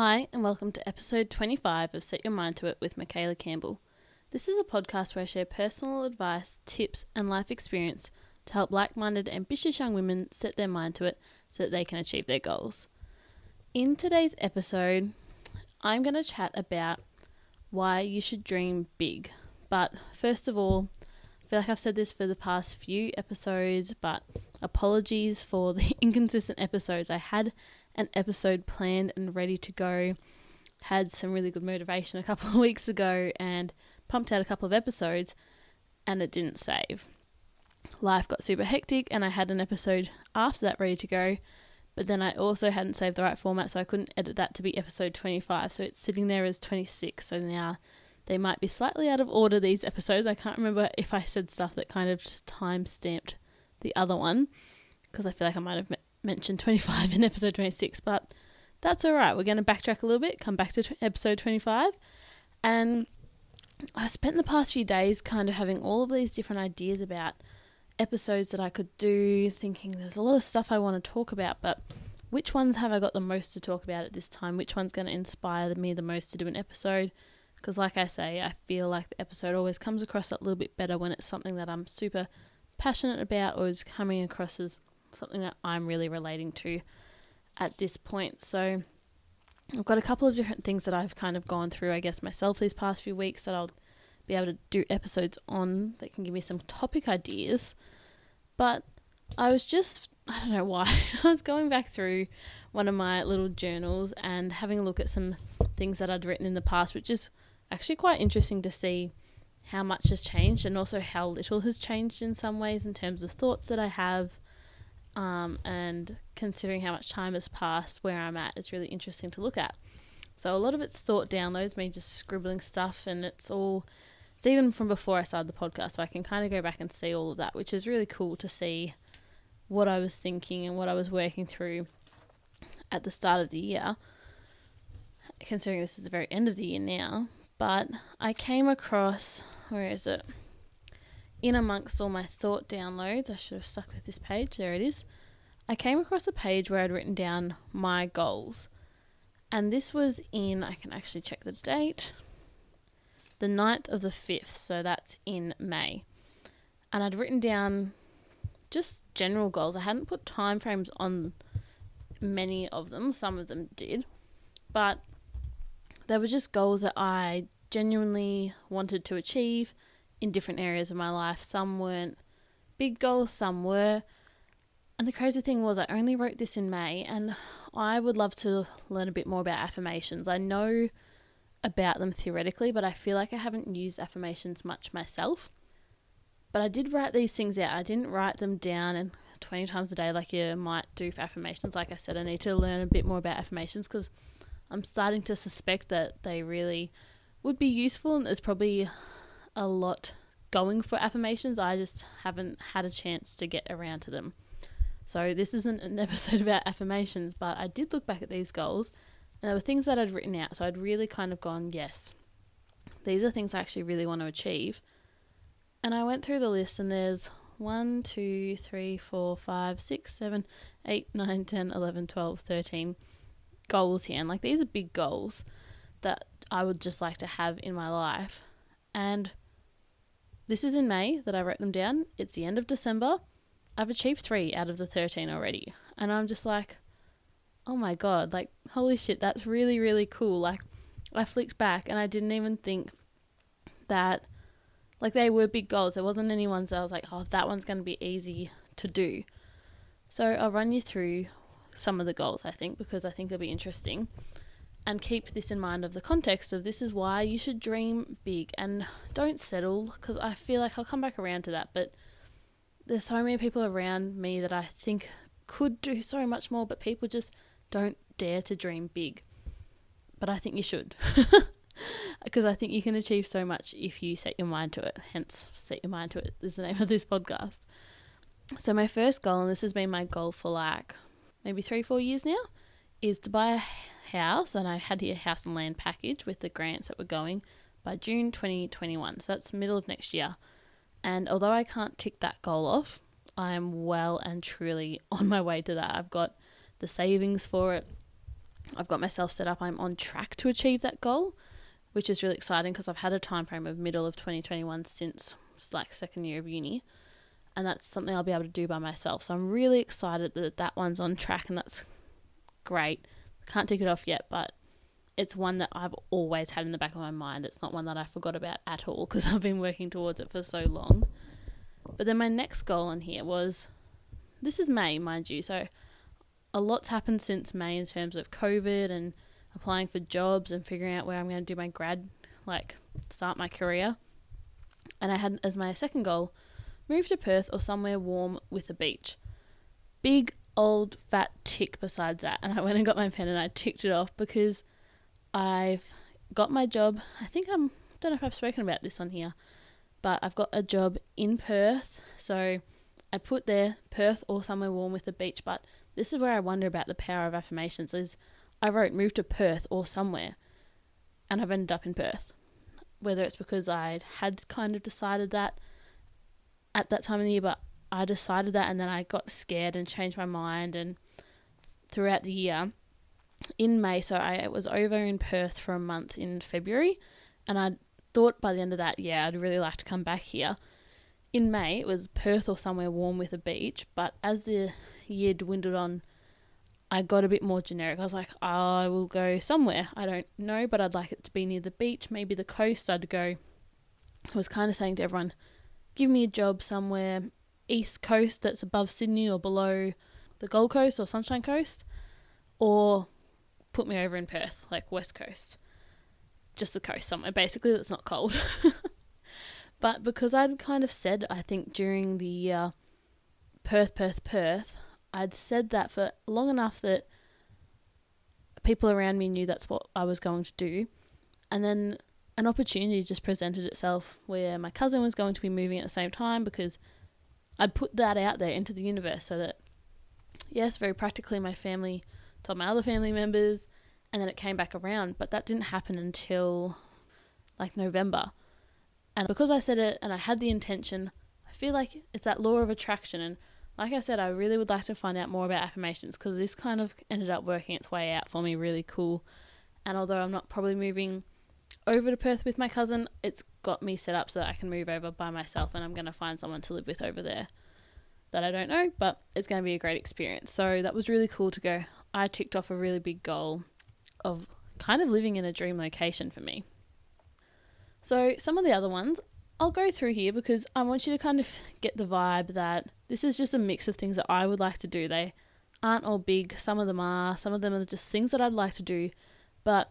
Hi, and welcome to episode 25 of Set Your Mind to It with Michaela Campbell. This is a podcast where I share personal advice, tips, and life experience to help like minded, ambitious young women set their mind to it so that they can achieve their goals. In today's episode, I'm going to chat about why you should dream big. But first of all, I feel like I've said this for the past few episodes, but apologies for the inconsistent episodes. I had an episode planned and ready to go, had some really good motivation a couple of weeks ago, and pumped out a couple of episodes, and it didn't save. Life got super hectic, and I had an episode after that ready to go, but then I also hadn't saved the right format, so I couldn't edit that to be episode 25. So it's sitting there as 26. So now they might be slightly out of order, these episodes. I can't remember if I said stuff that kind of just time stamped the other one, because I feel like I might have mentioned 25 in episode 26, but that's all right. We're going to backtrack a little bit, come back to t- episode 25. And I spent the past few days kind of having all of these different ideas about episodes that I could do, thinking there's a lot of stuff I want to talk about, but which ones have I got the most to talk about at this time? Which one's going to inspire me the most to do an episode? Because, like I say, I feel like the episode always comes across a little bit better when it's something that I'm super passionate about or is coming across as something that I'm really relating to at this point. So, I've got a couple of different things that I've kind of gone through, I guess, myself these past few weeks that I'll be able to do episodes on that can give me some topic ideas. But I was just, I don't know why, I was going back through one of my little journals and having a look at some things that I'd written in the past, which is actually quite interesting to see how much has changed and also how little has changed in some ways in terms of thoughts that I have. Um, and considering how much time has passed where I'm at, it's really interesting to look at. So a lot of it's thought downloads, me just scribbling stuff, and it's all it's even from before I started the podcast, so I can kind of go back and see all of that, which is really cool to see what I was thinking and what I was working through at the start of the year, considering this is the very end of the year now. But I came across, where is it? In amongst all my thought downloads, I should have stuck with this page, there it is. I came across a page where I'd written down my goals. And this was in, I can actually check the date the 9th of the 5th, so that's in May. And I'd written down just general goals. I hadn't put time frames on many of them, some of them did, but they were just goals that I genuinely wanted to achieve in different areas of my life. Some weren't big goals, some were. And the crazy thing was, I only wrote this in May, and I would love to learn a bit more about affirmations. I know about them theoretically, but I feel like I haven't used affirmations much myself. But I did write these things out. I didn't write them down and 20 times a day like you might do for affirmations. Like I said, I need to learn a bit more about affirmations because I'm starting to suspect that they really would be useful and there's probably a lot going for affirmations. I just haven't had a chance to get around to them. So this isn't an episode about affirmations, but I did look back at these goals and there were things that I'd written out, so I'd really kind of gone, yes, these are things I actually really want to achieve. And I went through the list, and there's 1, 2, 3, 4, 5, 6, 7, 8, 9, 10, 11, 12, 13 goals here. And like these are big goals that I would just like to have in my life. And this is in May that I wrote them down. It's the end of December. I've achieved three out of the 13 already. And I'm just like, oh my god, like holy shit, that's really really cool. Like I flicked back and I didn't even think that like they were big goals. There wasn't any ones that I was like, oh, that one's going to be easy to do. So I'll run you through some of the goals, I think, because I think it'll be interesting. And keep this in mind of the context of this is why you should dream big and don't settle because I feel like I'll come back around to that. But there's so many people around me that I think could do so much more, but people just don't dare to dream big. But I think you should. Because I think you can achieve so much if you set your mind to it. Hence, set your mind to it is the name of this podcast. So, my first goal, and this has been my goal for like maybe three, four years now, is to buy a house. And I had a house and land package with the grants that were going by June 2021. So, that's middle of next year. And although I can't tick that goal off, I'm well and truly on my way to that. I've got the savings for it. I've got myself set up. I'm on track to achieve that goal, which is really exciting because I've had a time frame of middle of 2021 since like second year of uni, and that's something I'll be able to do by myself. So I'm really excited that that one's on track, and that's great. Can't tick it off yet, but it's one that I've always had in the back of my mind. It's not one that I forgot about at all because I've been working towards it for so long. But then my next goal on here was this is May, mind you. So a lot's happened since May in terms of COVID and applying for jobs and figuring out where I'm going to do my grad, like start my career. And I had as my second goal move to Perth or somewhere warm with a beach. Big old fat tick besides that. And I went and got my pen and I ticked it off because I've got my job. I think I'm don't know if I've spoken about this on here, but I've got a job in Perth. So I put there Perth or somewhere warm with a beach, but this is where I wonder about the power of affirmations is I wrote move to Perth or somewhere and I've ended up in Perth. Whether it's because I had kind of decided that at that time of the year, but I decided that and then I got scared and changed my mind and throughout the year in May, so I was over in Perth for a month in February, and I thought by the end of that, yeah, I'd really like to come back here. In May, it was Perth or somewhere warm with a beach, but as the year dwindled on, I got a bit more generic. I was like, I will go somewhere. I don't know, but I'd like it to be near the beach, maybe the coast. I'd go. I was kind of saying to everyone, give me a job somewhere east coast that's above Sydney or below the Gold Coast or Sunshine Coast, or put me over in Perth, like West Coast. Just the coast somewhere, basically, that's not cold. but because I'd kind of said, I think during the uh, Perth, Perth, Perth, I'd said that for long enough that people around me knew that's what I was going to do. And then an opportunity just presented itself where my cousin was going to be moving at the same time because I'd put that out there into the universe so that, yes, very practically, my family told my other family members, and then it came back around. But that didn't happen until like November. And because I said it and I had the intention, I feel like it's that law of attraction. And like I said, I really would like to find out more about affirmations because this kind of ended up working its way out for me really cool. And although I'm not probably moving over to Perth with my cousin, it's got me set up so that I can move over by myself and I'm going to find someone to live with over there that I don't know, but it's going to be a great experience. So that was really cool to go, I ticked off a really big goal of kind of living in a dream location for me. So, some of the other ones I'll go through here because I want you to kind of get the vibe that this is just a mix of things that I would like to do. They aren't all big, some of them are, some of them are just things that I'd like to do, but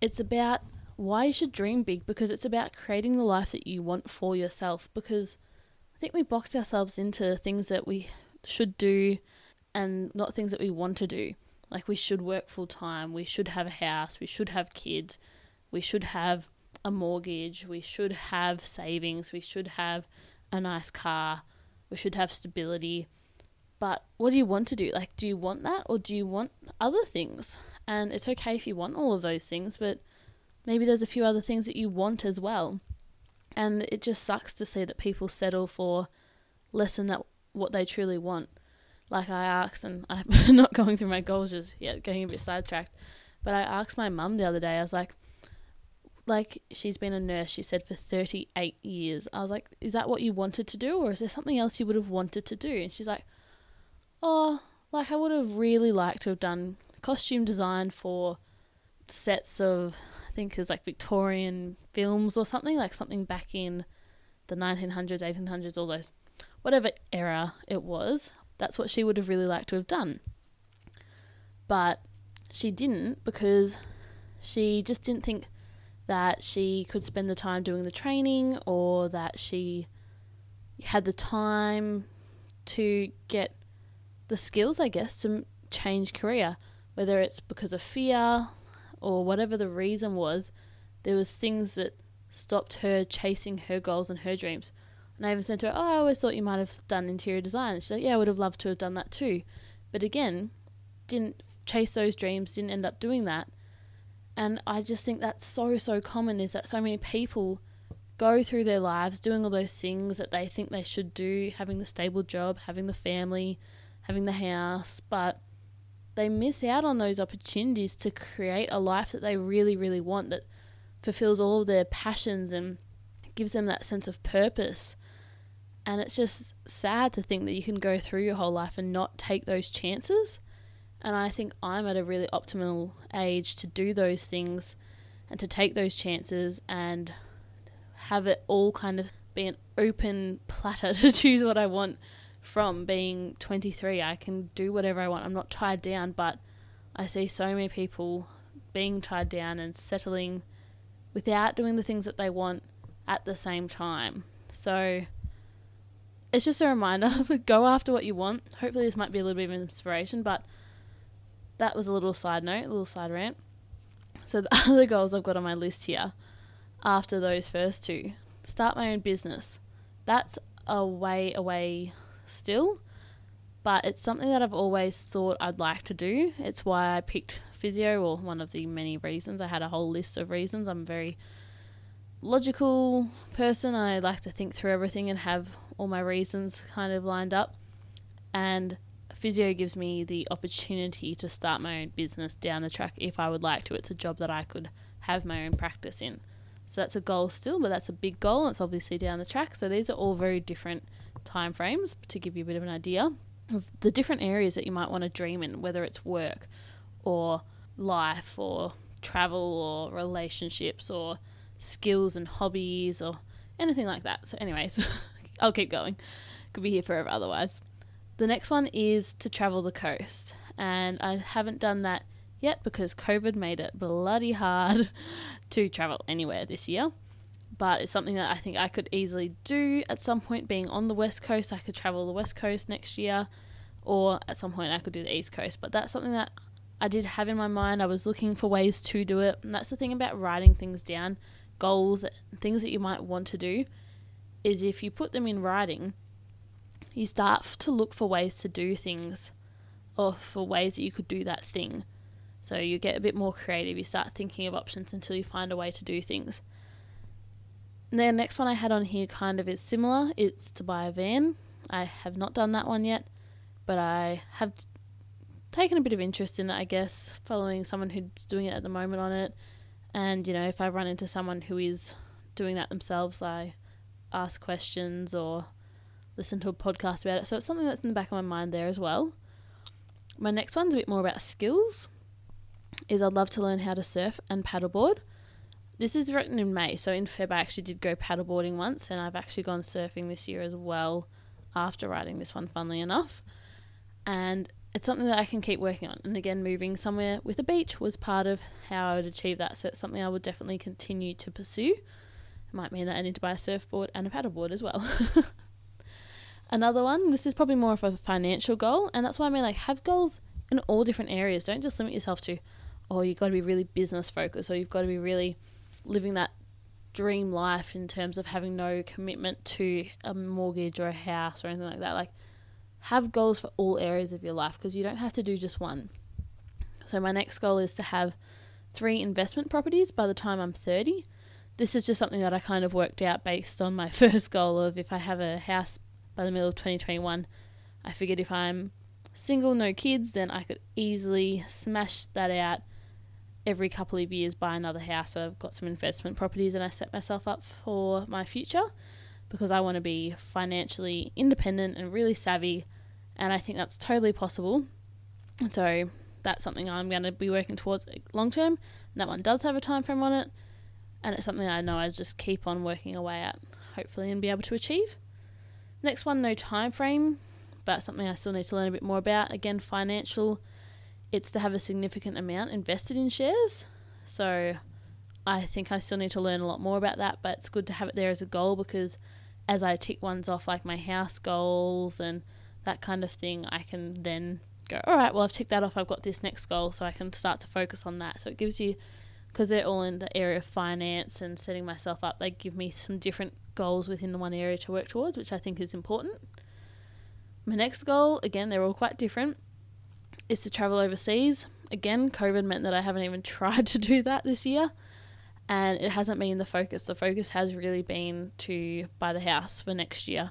it's about why you should dream big because it's about creating the life that you want for yourself because I think we box ourselves into things that we should do and not things that we want to do. Like we should work full time, we should have a house, we should have kids, we should have a mortgage, we should have savings, we should have a nice car, we should have stability. But what do you want to do? Like, do you want that or do you want other things? And it's okay if you want all of those things, but maybe there's a few other things that you want as well. And it just sucks to see that people settle for less than that what they truly want like I asked, and I'm not going through my goals just yet, getting a bit sidetracked. But I asked my mum the other day. I was like, like she's been a nurse. She said for 38 years. I was like, is that what you wanted to do, or is there something else you would have wanted to do? And she's like, oh, like I would have really liked to have done costume design for sets of think is like Victorian films or something like something back in the 1900s, 1800s, all those whatever era it was. That's what she would have really liked to have done. But she didn't because she just didn't think that she could spend the time doing the training or that she had the time to get the skills, I guess, to change career. Whether it's because of fear or whatever the reason was, there was things that stopped her chasing her goals and her dreams. And I even said to her, Oh, I always thought you might have done interior design. And she's like, Yeah, I would have loved to have done that too. But again, didn't chase those dreams, didn't end up doing that. And I just think that's so, so common is that so many people go through their lives doing all those things that they think they should do, having the stable job, having the family, having the house, but they miss out on those opportunities to create a life that they really, really want that fulfills all of their passions and gives them that sense of purpose. And it's just sad to think that you can go through your whole life and not take those chances. And I think I'm at a really optimal age to do those things and to take those chances and have it all kind of be an open platter to choose what I want from being 23. I can do whatever I want. I'm not tied down, but I see so many people being tied down and settling without doing the things that they want at the same time. So it's just a reminder go after what you want. Hopefully, this might be a little bit of inspiration, but that was a little side note, a little side rant. So, the other goals I've got on my list here after those first two start my own business. That's a way away still, but it's something that I've always thought I'd like to do. It's why I picked physio, or one of the many reasons. I had a whole list of reasons. I'm a very logical person. I like to think through everything and have all my reasons kind of lined up. And physio gives me the opportunity to start my own business down the track if I would like to. It's a job that I could have my own practice in. So that's a goal still, but that's a big goal. It's obviously down the track. So these are all very different time frames to give you a bit of an idea of the different areas that you might want to dream in, whether it's work or life or travel or relationships or skills and hobbies or anything like that. So, anyways, I'll keep going. Could be here forever otherwise. The next one is to travel the coast, and I haven't done that yet because COVID made it bloody hard to travel anywhere this year but it's something that I think I could easily do at some point. Being on the west coast, I could travel the west coast next year, or at some point I could do the east coast. But that's something that I did have in my mind. I was looking for ways to do it, and that's the thing about writing things down, goals, things that you might want to do, is if you put them in writing, you start to look for ways to do things, or for ways that you could do that thing. So you get a bit more creative. You start thinking of options until you find a way to do things. The next one I had on here kind of is similar. It's to buy a van. I have not done that one yet, but I have t- taken a bit of interest in it, I guess, following someone who's doing it at the moment on it. And, you know, if I run into someone who is doing that themselves, I ask questions or listen to a podcast about it. So it's something that's in the back of my mind there as well. My next one's a bit more about skills. Is I'd love to learn how to surf and paddleboard. This is written in May, so in Feb I actually did go paddleboarding once, and I've actually gone surfing this year as well after writing this one, funnily enough. And it's something that I can keep working on. And again, moving somewhere with a beach was part of how I would achieve that. So it's something I would definitely continue to pursue. It might mean that I need to buy a surfboard and a paddleboard as well. Another one, this is probably more of a financial goal, and that's why I mean like have goals in all different areas. Don't just limit yourself to, oh, you've got to be really business focused or you've got to be really living that dream life in terms of having no commitment to a mortgage or a house or anything like that. Like, have goals for all areas of your life because you don't have to do just one. So, my next goal is to have three investment properties by the time I'm 30. This is just something that I kind of worked out based on my first goal of if I have a house by the middle of 2021, I figured if I'm single, no kids, then I could easily smash that out every couple of years buy another house. I've got some investment properties and I set myself up for my future because I want to be financially independent and really savvy. And I think that's totally possible. So that's something I'm going to be working towards long term. That one does have a time frame on it. And it's something I know I just keep on working away at, hopefully, and be able to achieve. Next one, no time frame, but something I still need to learn a bit more about. Again, financial it's to have a significant amount invested in shares. So I think I still need to learn a lot more about that, but it's good to have it there as a goal because as I tick ones off, like my house goals and that kind of thing, I can then go, all right, well, I've ticked that off. I've got this next goal, so I can start to focus on that. So it gives you, because they're all in the area of finance and setting myself up, they give me some different goals within the one area to work towards, which I think is important. My next goal, again, they're all quite different is to travel overseas. Again, COVID meant that I haven't even tried to do that this year, and it hasn't been the focus. The focus has really been to buy the house for next year.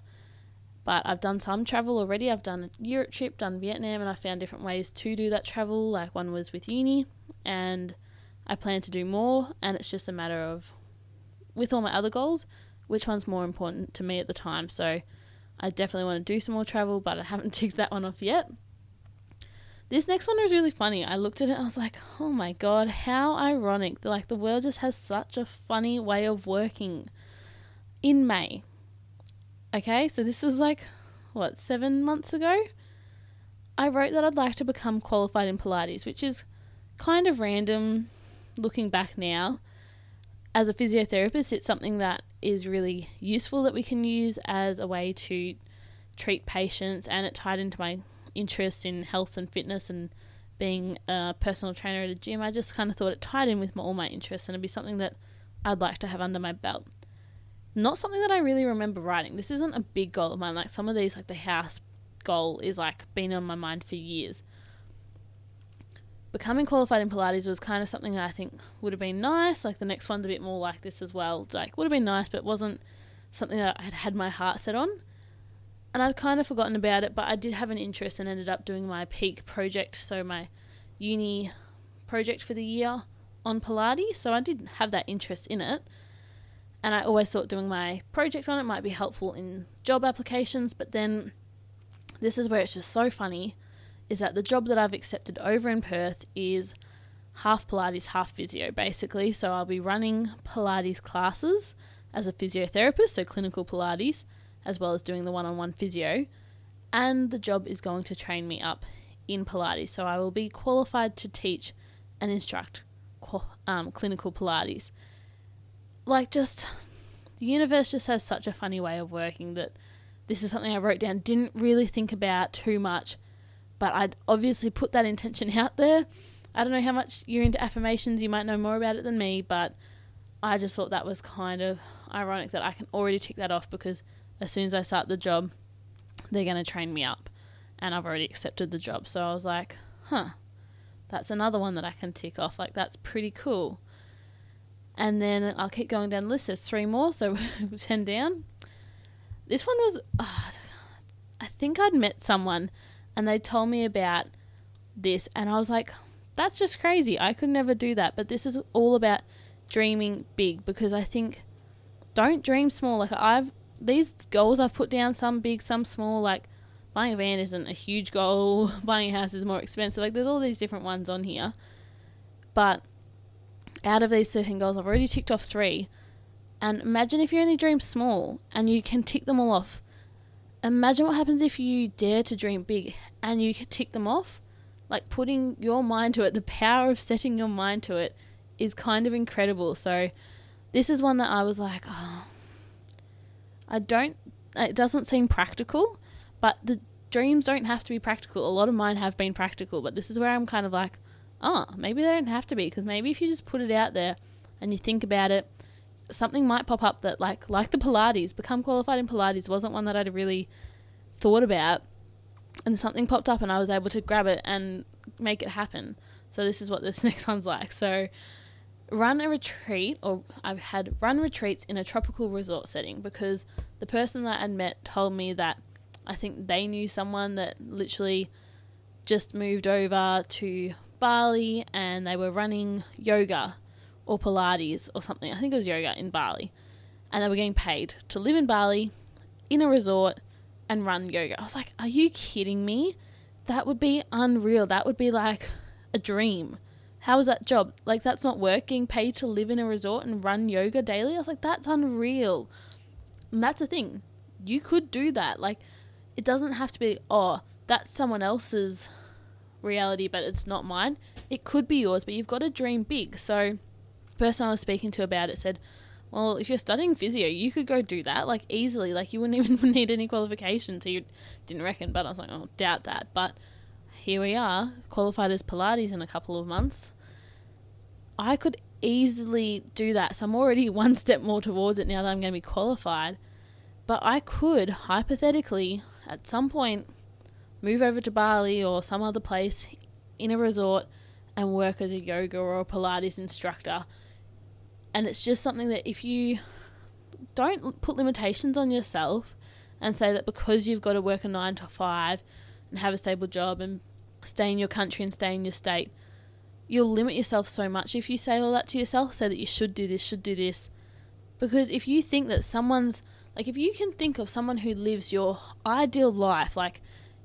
But I've done some travel already. I've done a Europe trip, done Vietnam, and I found different ways to do that travel. Like one was with uni, and I plan to do more. And it's just a matter of, with all my other goals, which one's more important to me at the time. So I definitely want to do some more travel, but I haven't ticked that one off yet. This next one was really funny. I looked at it I was like, oh my god, how ironic. Like, the world just has such a funny way of working. In May. Okay, so this was like, what, seven months ago? I wrote that I'd like to become qualified in Pilates, which is kind of random looking back now. As a physiotherapist, it's something that is really useful that we can use as a way to treat patients, and it tied into my interest in health and fitness and being a personal trainer at a gym, I just kind of thought it tied in with my, all my interests and it'd be something that I'd like to have under my belt. Not something that I really remember writing. This isn't a big goal of mine. Like some of these, like the house goal, is like been on my mind for years. Becoming qualified in Pilates was kind of something that I think would have been nice. Like the next one's a bit more like this as well. Like would have been nice, but it wasn't something that I had had my heart set on and I'd kind of forgotten about it, but I did have an interest and ended up doing my peak project, so my uni project for the year on Pilates. So I didn't have that interest in it. And I always thought doing my project on it might be helpful in job applications, but then this is where it's just so funny is that the job that I've accepted over in Perth is half Pilates, half physio, basically. So I'll be running Pilates classes as a physiotherapist, so clinical Pilates as well as doing the one on one physio. And the job is going to train me up in Pilates. So I will be qualified to teach and instruct um, clinical Pilates. Like, just the universe just has such a funny way of working that this is something I wrote down, didn't really think about too much, but I'd obviously put that intention out there. I don't know how much you're into affirmations, you might know more about it than me, but I just thought that was kind of ironic that I can already tick that off because as soon as I start the job, they're going to train me up. And I've already accepted the job. So I was like, huh, that's another one that I can tick off. Like, that's pretty cool. And then I'll keep going down the list. There's three more, so 10 down. This one was, oh, I think I'd met someone and they told me about this. And I was like, that's just crazy. I could never do that. But this is all about dreaming big because I think don't dream small. Like, I've these goals I've put down, some big, some small, like buying a van isn't a huge goal, buying a house is more expensive. Like there's all these different ones on here. But out of these 13 goals, I've already ticked off three. And imagine if you only dream small and you can tick them all off. Imagine what happens if you dare to dream big and you tick them off. Like putting your mind to it, the power of setting your mind to it is kind of incredible. So, this is one that I was like, oh, I don't, it doesn't seem practical, but the dreams don't have to be practical. A lot of mine have been practical, but this is where I'm kind of like, oh, maybe they don't have to be because maybe if you just put it out there and you think about it, something might pop up that like like the Pilates, become qualified in Pilates wasn't one that I'd really thought about, and something popped up and I was able to grab it and make it happen. So this is what this next one's like. So run a retreat, or I've had run retreats in a tropical resort setting because the person that I'd met told me that I think they knew someone that literally just moved over to Bali and they were running yoga or Pilates or something. I think it was yoga in Bali. And they were getting paid to live in Bali in a resort and run yoga. I was like, are you kidding me? That would be unreal. That would be like a dream how is that job? Like, that's not working. paid to live in a resort and run yoga daily. I was like, that's unreal. And that's the thing. You could do that. Like, it doesn't have to be, oh, that's someone else's reality, but it's not mine. It could be yours, but you've got to dream big. So, the person I was speaking to about it said, well, if you're studying physio, you could go do that like easily. Like, you wouldn't even need any qualifications. So, you didn't reckon, but I was like, oh, doubt that. But here we are, qualified as Pilates in a couple of months. I could easily do that. So I'm already one step more towards it now that I'm going to be qualified. But I could hypothetically at some point move over to Bali or some other place in a resort and work as a yoga or a Pilates instructor. And it's just something that if you don't put limitations on yourself and say that because you've got to work a nine to five and have a stable job and stay in your country and stay in your state, you'll limit yourself so much if you say all that to yourself, say that you should do this, should do this. Because if you think that someone's, like, if you can think of someone who lives your ideal life, like,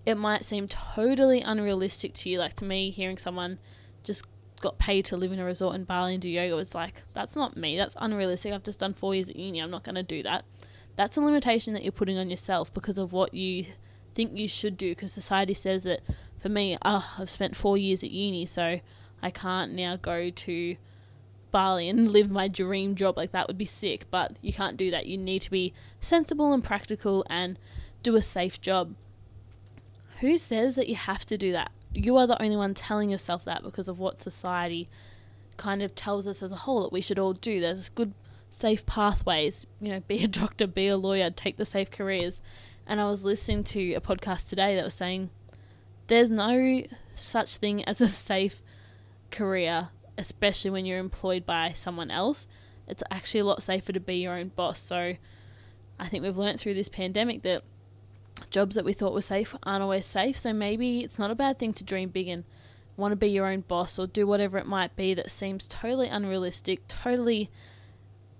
it might seem totally unrealistic to you. Like, to me, hearing someone just got paid to live in a resort in Bali and do yoga was like, that's not me. That's unrealistic. I've just done four years at uni. I'm not going to do that. That's a limitation that you're putting on yourself because of what you think you should do. Because society says that for me, oh, I've spent four years at uni, so I can't now go to Bali and live my dream job. Like, that would be sick. But you can't do that. You need to be sensible and practical and do a safe job. Who says that you have to do that? you are the only one telling yourself that because of what society kind of tells us as a whole that we should all do. There's good, safe pathways. You know, be a doctor, be a lawyer, take the safe careers. And I was listening to a podcast today that was saying there's no such thing as a safe career, especially when you're employed by someone else. It's actually a lot safer to be your own boss. So I think we've learned through this pandemic that jobs that we thought were safe aren't always safe. So maybe it's not a bad thing to dream big and want to be your own boss or do whatever it might be that seems totally unrealistic, totally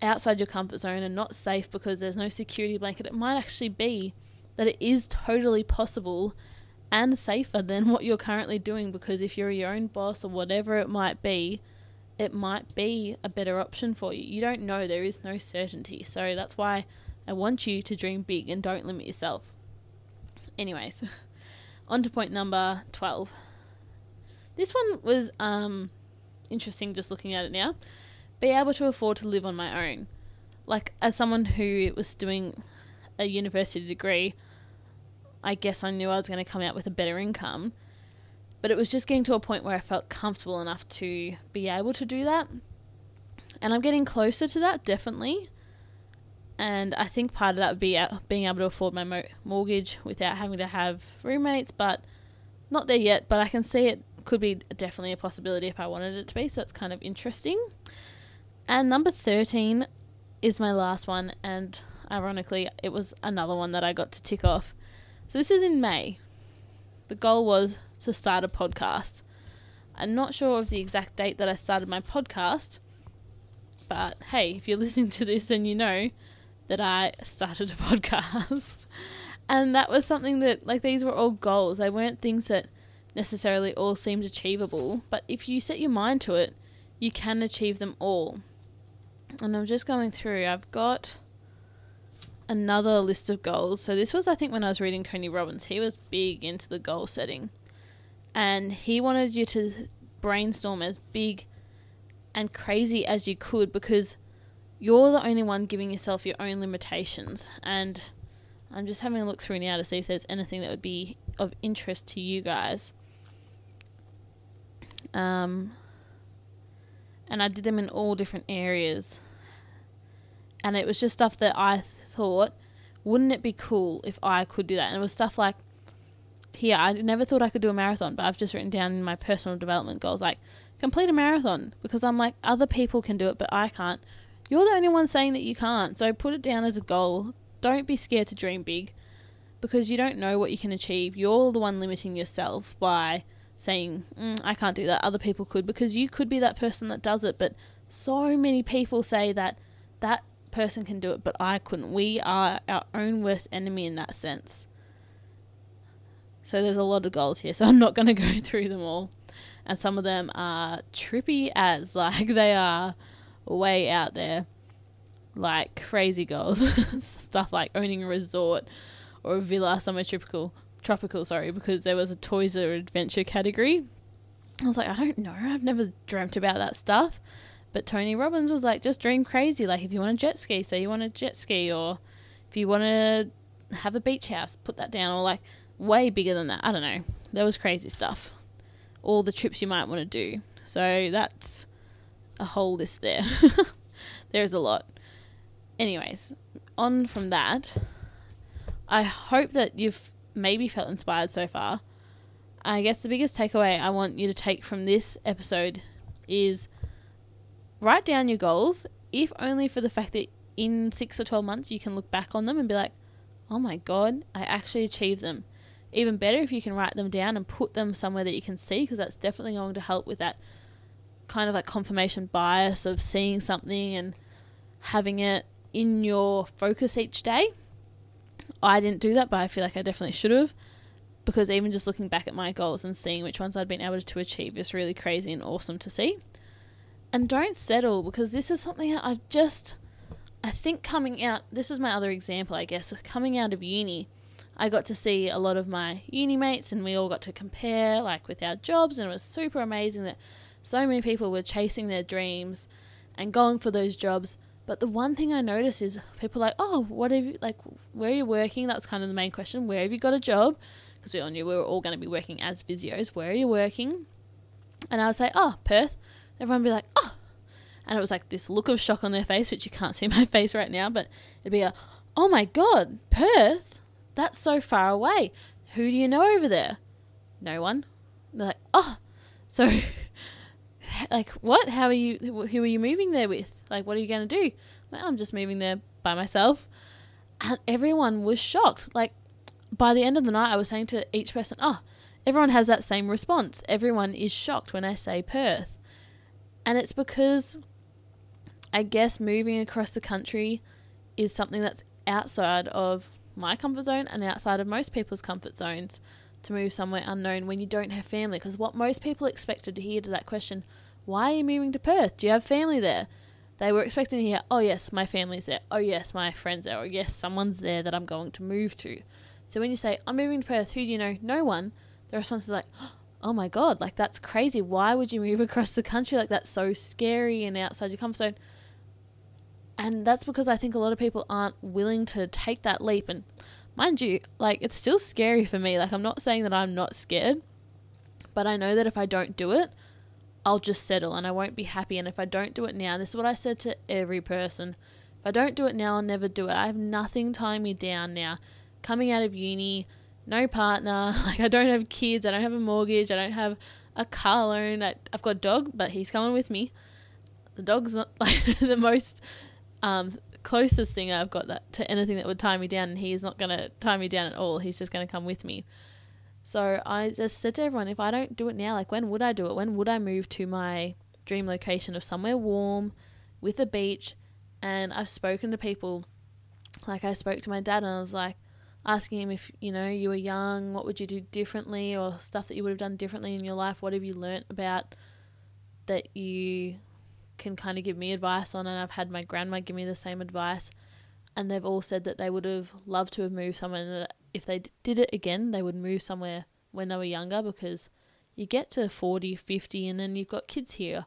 outside your comfort zone and not safe because there's no security blanket. It might actually be that it is totally possible and safer than what you're currently doing because if you're your own boss or whatever it might be, it might be a better option for you. You don't know, there is no certainty. So that's why I want you to dream big and don't limit yourself. Anyways, on to point number 12. This one was um, interesting just looking at it now. Be able to afford to live on my own. Like, as someone who was doing a university degree, I guess I knew I was going to come out with a better income. But it was just getting to a point where I felt comfortable enough to be able to do that. And I'm getting closer to that, definitely and I think part of that would be being able to afford my mo- mortgage without having to have roommates, but not there yet. But I can see it could be definitely a possibility if I wanted it to be, so that's kind of interesting. And number 13 is my last one, and ironically, it was another one that I got to tick off. So this is in May. The goal was to start a podcast. I'm not sure of the exact date that I started my podcast, but hey, if you're listening to this, then you know that I started a podcast. and that was something that, like, these were all goals. They weren't things that necessarily all seemed achievable. But if you set your mind to it, you can achieve them all. And I'm just going through, I've got another list of goals. So this was, I think, when I was reading Tony Robbins. He was big into the goal setting. And he wanted you to brainstorm as big and crazy as you could because you're the only one giving yourself your own limitations. And I'm just having a look through now to see if there's anything that would be of interest to you guys. Um, and I did them in all different areas. And it was just stuff that I thought, wouldn't it be cool if I could do that? And it was stuff like, here, I never thought I could do a marathon, but I've just written down in my personal development goals, like, complete a marathon. Because I'm like, other people can do it, but I can't you're the only one saying that you can't, so put it down as a goal. Don't be scared to dream big because you don't know what you can achieve. You're the one limiting yourself by saying, mm, I can't do that. Other people could because you could be that person that does it. But so many people say that that person can do it, but I couldn't. We are our own worst enemy in that sense. So there's a lot of goals here, so I'm not going to go through them all. And some of them are trippy as, like, they are way out there, like crazy goals, stuff like owning a resort or a villa somewhere tropical, tropical, sorry, because there was a toys or adventure category. I was like, I don't know, I've never dreamt about that stuff. But Tony Robbins was like, just dream crazy. Like if you want to jet ski, say you want to jet ski, or if you want to have a beach house, put that down, or like way bigger than that. I don't know. There was crazy stuff. All the trips you might want to do. So that's a whole list there. There's a lot. Anyways, on from that, I hope that you've maybe felt inspired so far. I guess the biggest takeaway I want you to take from this episode is write down your goals, if only for the fact that in six or 12 months you can look back on them and be like, oh my God, I actually achieved them. Even better if you can write them down and put them somewhere that you can see, because that's definitely going to help with that kind of like confirmation bias of seeing something and having it in your focus each day. I didn't do that, but I feel like I definitely should have because even just looking back at my goals and seeing which ones I'd been able to achieve is really crazy and awesome to see. And don't settle because this is something that I've just, I think coming out, this is my other example, I guess, coming out of uni. I got to see a lot of my uni mates and we all got to compare like with our jobs and it was super amazing that so many people were chasing their dreams and going for those jobs but the one thing I notice is people like, oh, what have you, like, where are you working? That was kind of the main question. Where have you got a job? Because we all knew we were all going to be working as physios. Where are you working? And I would say, oh, Perth. Everyone would be like, oh. And it was like this look of shock on their face, which you can't see my face right now, but it'd be a, oh my God, Perth? That's so far away. Who do you know over there? No one. they're like, oh, so, like, what? How are you, who are you moving there with? Like, what are you going to do? Well, I'm just moving there by myself. And everyone was shocked. Like, by the end of the night, I was saying to each person, oh, everyone has that same response. Everyone is shocked when I say Perth. And it's because I guess moving across the country is something that's outside of my comfort zone and outside of most people's comfort zones to move somewhere unknown when you don't have family. Because what most people expected to hear to that question, why are you moving to Perth? Do you have family there? They were expecting to hear, oh, yes, my family's there. Oh, yes, my friends there. Or, yes, someone's there that I'm going to move to. So when you say, I'm moving to Perth, who do you know? No one. The response is like, oh, oh my God, like that's crazy. Why would you move across the country? Like that's so scary and outside your comfort zone. And that's because I think a lot of people aren't willing to take that leap. And mind you, like it's still scary for me. Like I'm not saying that I'm not scared, but I know that if I don't do it, I'll just settle and I won't be happy. And if I don't do it now, this is what I said to every person if I don't do it now, I'll never do it. I have nothing tying me down now. Coming out of uni, no partner, like I don't have kids, I don't have a mortgage, I don't have a car loan. I, have got a dog, but he's coming with me. The dog's not like the most um, closest thing I've got that to anything that would tie me down, and he's not going to tie me down at all. He's just going to come with me. So I just said to everyone, if I don't do it now, like when would I do it? When would I move to my dream location of somewhere warm with a beach? And I've spoken to people, like I spoke to my dad and I was like, asking him if, you know, you were young, what would you do differently or stuff that you would have done differently in your life? What have you learnt about that you can kind of give me advice on? And I've had my grandma give me the same advice. And they've all said that they would have loved to have moved somewhere if they did it again, they would move somewhere when they were younger because you get to 40, 50, and then you've got kids here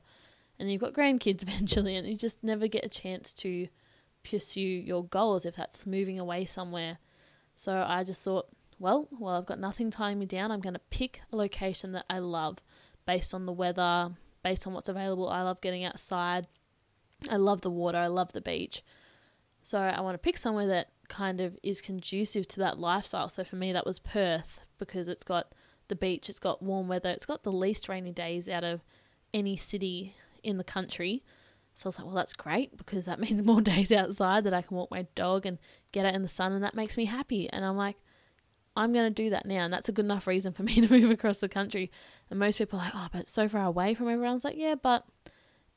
and you've got grandkids eventually, and you just never get a chance to pursue your goals if that's moving away somewhere. So I just thought, well, well, I've got nothing tying me down. I'm going to pick a location that I love based on the weather, based on what's available. I love getting outside. I love the water. I love the beach. So I want to pick somewhere that kind of is conducive to that lifestyle. So for me, that was Perth because it's got the beach, it's got warm weather, it's got the least rainy days out of any city in the country. So I was like, well, that's great because that means more days outside that I can walk my dog and get out in the sun, and that makes me happy. And I'm like, I'm going to do that now. And that's a good enough reason for me to move across the country. And most people are like, oh, but it's so far away from everyone. I was like, yeah, but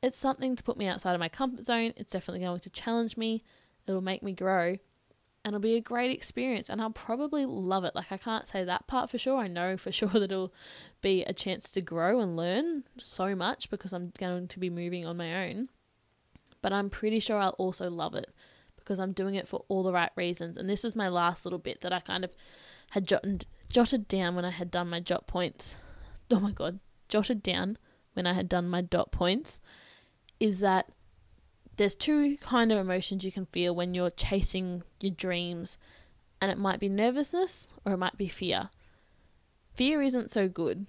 it's something to put me outside of my comfort zone. It's definitely going to challenge me. It'll make me grow and it'll be a great experience and I'll probably love it. Like I can't say that part for sure. I know for sure that it'll be a chance to grow and learn so much because I'm going to be moving on my own. But I'm pretty sure I'll also love it because I'm doing it for all the right reasons. And this was my last little bit that I kind of had jotted jotted down when I had done my jot points. Oh my god, jotted down when I had done my dot points is that there's two kind of emotions you can feel when you're chasing your dreams, and it might be nervousness or it might be fear. Fear isn't so good,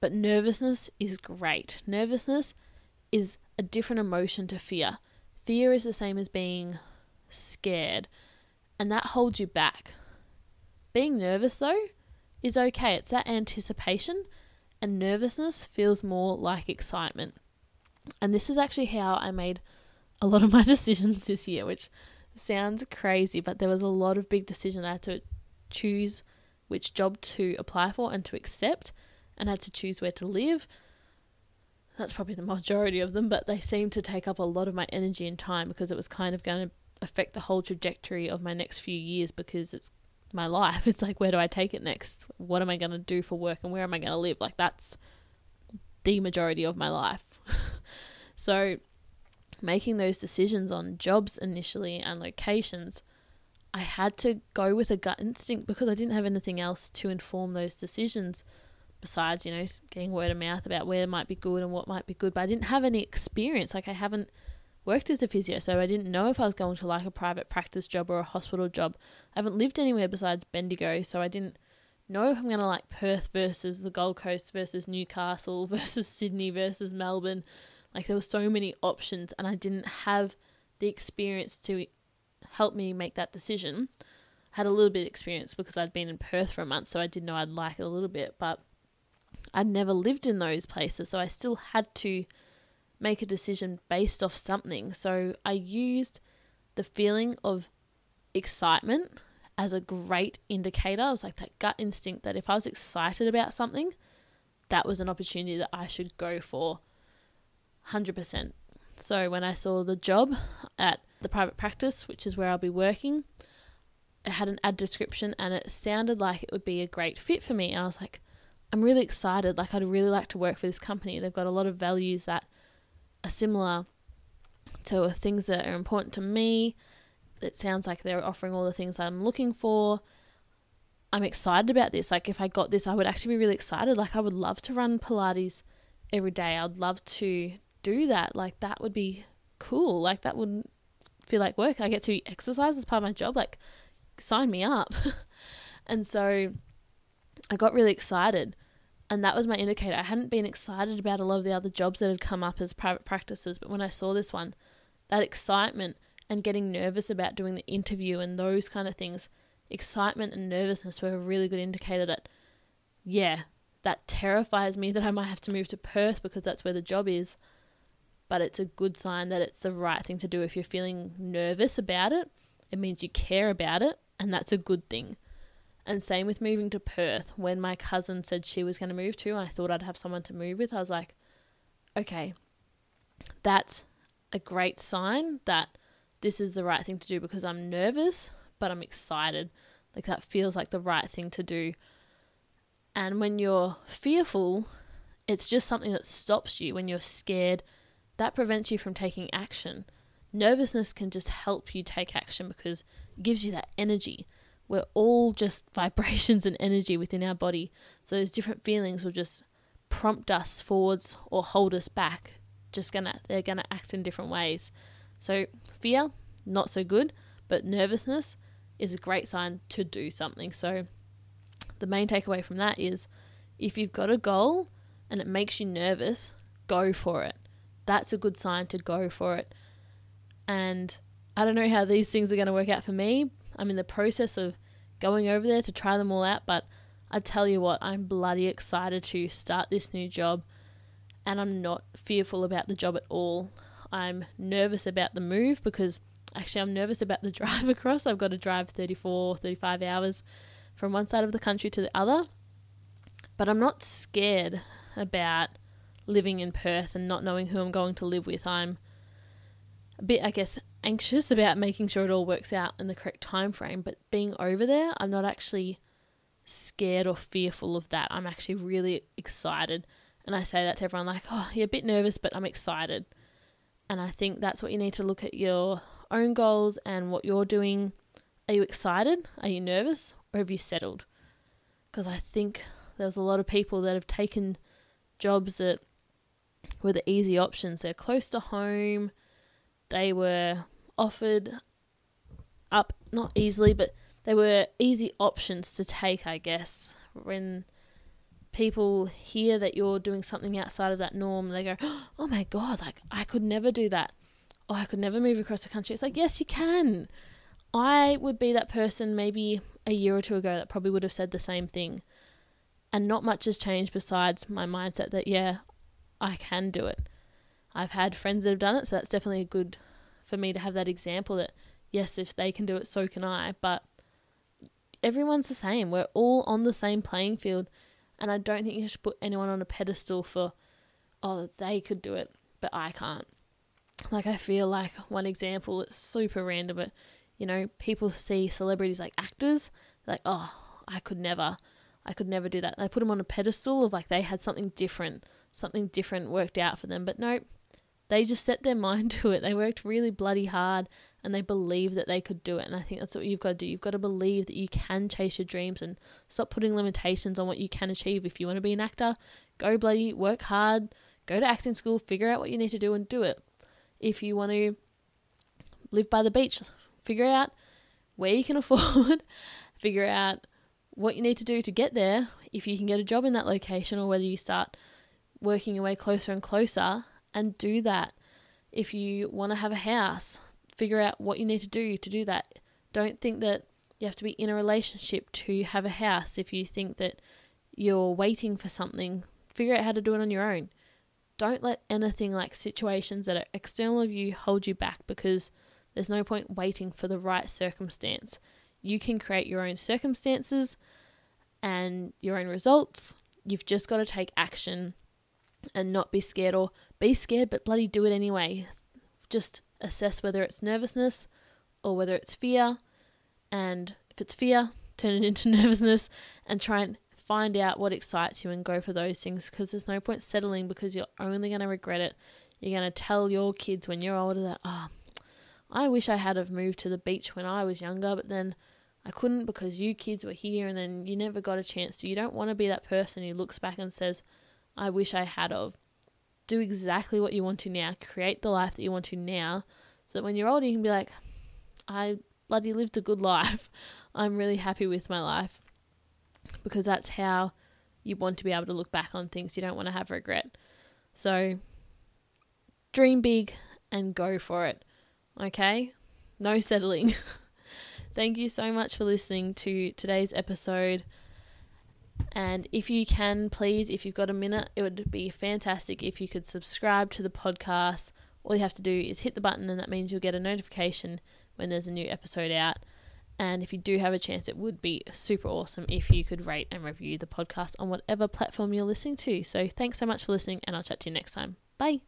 but nervousness is great. Nervousness is a different emotion to fear. Fear is the same as being scared, and that holds you back. Being nervous, though, is okay. It's that anticipation, and nervousness feels more like excitement. And this is actually how I made a lot of my decisions this year, which sounds crazy, but there was a lot of big decisions. I had to choose which job to apply for and to accept, and I had to choose where to live. That's probably the majority of them, but they seemed to take up a lot of my energy and time because it was kind of going to affect the whole trajectory of my next few years because it's my life. It's like, where do I take it next? What am I going to do for work and where am I going to live? Like, that's the majority of my life. so, making those decisions on jobs initially and locations, I had to go with a gut instinct because I didn't have anything else to inform those decisions besides, you know, getting word of mouth about where might be good and what might be good. But I didn't have any experience. Like, I haven't worked as a physio, so I didn't know if I was going to like a private practice job or a hospital job. I haven't lived anywhere besides Bendigo, so I didn't know if I'm going to like Perth versus the Gold Coast versus Newcastle versus Sydney versus Melbourne. Like there were so many options and I didn't have the experience to help me make that decision. I had a little bit of experience because I'd been in Perth for a month, so I did know I'd like it a little bit, but I'd never lived in those places, so I still had to make a decision based off something. So I used the feeling of excitement as a great indicator. I was like that gut instinct that if I was excited about something, that was an opportunity that I should go for 100%. So when I saw the job at the private practice, which is where I'll be working, it had an ad description and it sounded like it would be a great fit for me. And I was like, I'm really excited. Like, I'd really like to work for this company. They've got a lot of values that are similar to things that are important to me. It sounds like they're offering all the things I'm looking for. I'm excited about this. Like, if I got this, I would actually be really excited. Like, I would love to run Pilates every day. I'd love to do that. Like, that would be cool. Like, that would feel like work. I get to exercise as part of my job. Like, sign me up. and so I got really excited and that was my indicator. I hadn't been excited about a lot of the other jobs that had come up as private practices, but when I saw this one, that excitement and getting nervous about doing the interview and those kind of things, excitement and nervousness were a really good indicator that, yeah, that terrifies me that I might have to move to Perth because that's where the job is. But it's a good sign that it's the right thing to do. If you're feeling nervous about it, it means you care about it, and that's a good thing. And same with moving to Perth. When my cousin said she was going to move to, I thought I'd have someone to move with. I was like, okay, that's a great sign that this is the right thing to do because I'm nervous, but I'm excited. Like that feels like the right thing to do. And when you're fearful, it's just something that stops you. When you're scared, that prevents you from taking action. Nervousness can just help you take action because it gives you that energy we're all just vibrations and energy within our body. So those different feelings will just prompt us forwards or hold us back. Just gonna they're gonna act in different ways. So fear, not so good, but nervousness is a great sign to do something. So the main takeaway from that is if you've got a goal and it makes you nervous, go for it. That's a good sign to go for it. And I don't know how these things are going to work out for me, I'm in the process of going over there to try them all out, but I tell you what, I'm bloody excited to start this new job and I'm not fearful about the job at all. I'm nervous about the move because actually I'm nervous about the drive across. I've got to drive 34, 35 hours from one side of the country to the other. But I'm not scared about living in Perth and not knowing who I'm going to live with. I'm a bit, I guess, anxious about making sure it all works out in the correct time frame. But being over there, I'm not actually scared or fearful of that. I'm actually really excited. And I say that to everyone like, oh, you're a bit nervous, but I'm excited. And I think that's what you need to look at your own goals and what you're doing. Are you excited? Are you nervous? Or have you settled? Because I think there's a lot of people that have taken jobs that were the easy options. They're close to home, they were offered up not easily, but they were easy options to take, I guess. When people hear that you're doing something outside of that norm, they go, "Oh my god, like I could never do that. Oh, I could never move across the country." It's like, "Yes, you can." I would be that person maybe a year or two ago that probably would have said the same thing. And not much has changed besides my mindset that yeah, I can do it. I've had friends that have done it, so that's definitely a good for me to have that example that yes, if they can do it, so can I. But everyone's the same. We're all on the same playing field. And I don't think you should put anyone on a pedestal for, oh, they could do it, but I can't. Like, I feel like one example, it's super random, but you know, people see celebrities like actors, like, oh, I could never, I could never do that. They put them on a pedestal of like they had something different, something different worked out for them. But nope, they just set their mind to it. They worked really bloody hard and they believed that they could do it. And I think that's what you've got to do. You've got to believe that you can chase your dreams and stop putting limitations on what you can achieve. If you want to be an actor, go bloody work hard, go to acting school, figure out what you need to do and do it. If you want to live by the beach, figure out where you can afford, figure out what you need to do to get there, if you can get a job in that location, or whether you start working your way closer and closer and do that. If you want to have a house, figure out what you need to do to do that. Don't think that you have to be in a relationship to have a house. If you think that you're waiting for something, figure out how to do it on your own. Don't let anything like situations that are external of you hold you back because there's no point waiting for the right circumstance. You can create your own circumstances and your own results. You've just got to take action and not be scared or be scared but bloody do it anyway. Just assess whether it's nervousness or whether it's fear. And if it's fear, turn it into nervousness and try and find out what excites you and go for those things because there's no point settling because you're only going to regret it. You're going to tell your kids when you're older that, oh, I wish I had have moved to the beach when I was younger, but then I couldn't because you kids were here and then you never got a chance. So you don't want to be that person who looks back and says, I wish I had of do exactly what you want to now. Create the life that you want to now. So that when you're older, you can be like, I bloody lived a good life. I'm really happy with my life. Because that's how you want to be able to look back on things. You don't want to have regret. So dream big and go for it. Okay? No settling. Thank you so much for listening to today's episode. And if you can, please, if you've got a minute, it would be fantastic if you could subscribe to the podcast. All you have to do is hit the button, and that means you'll get a notification when there's a new episode out. And if you do have a chance, it would be super awesome if you could rate and review the podcast on whatever platform you're listening to. So thanks so much for listening, and I'll chat to you next time. Bye.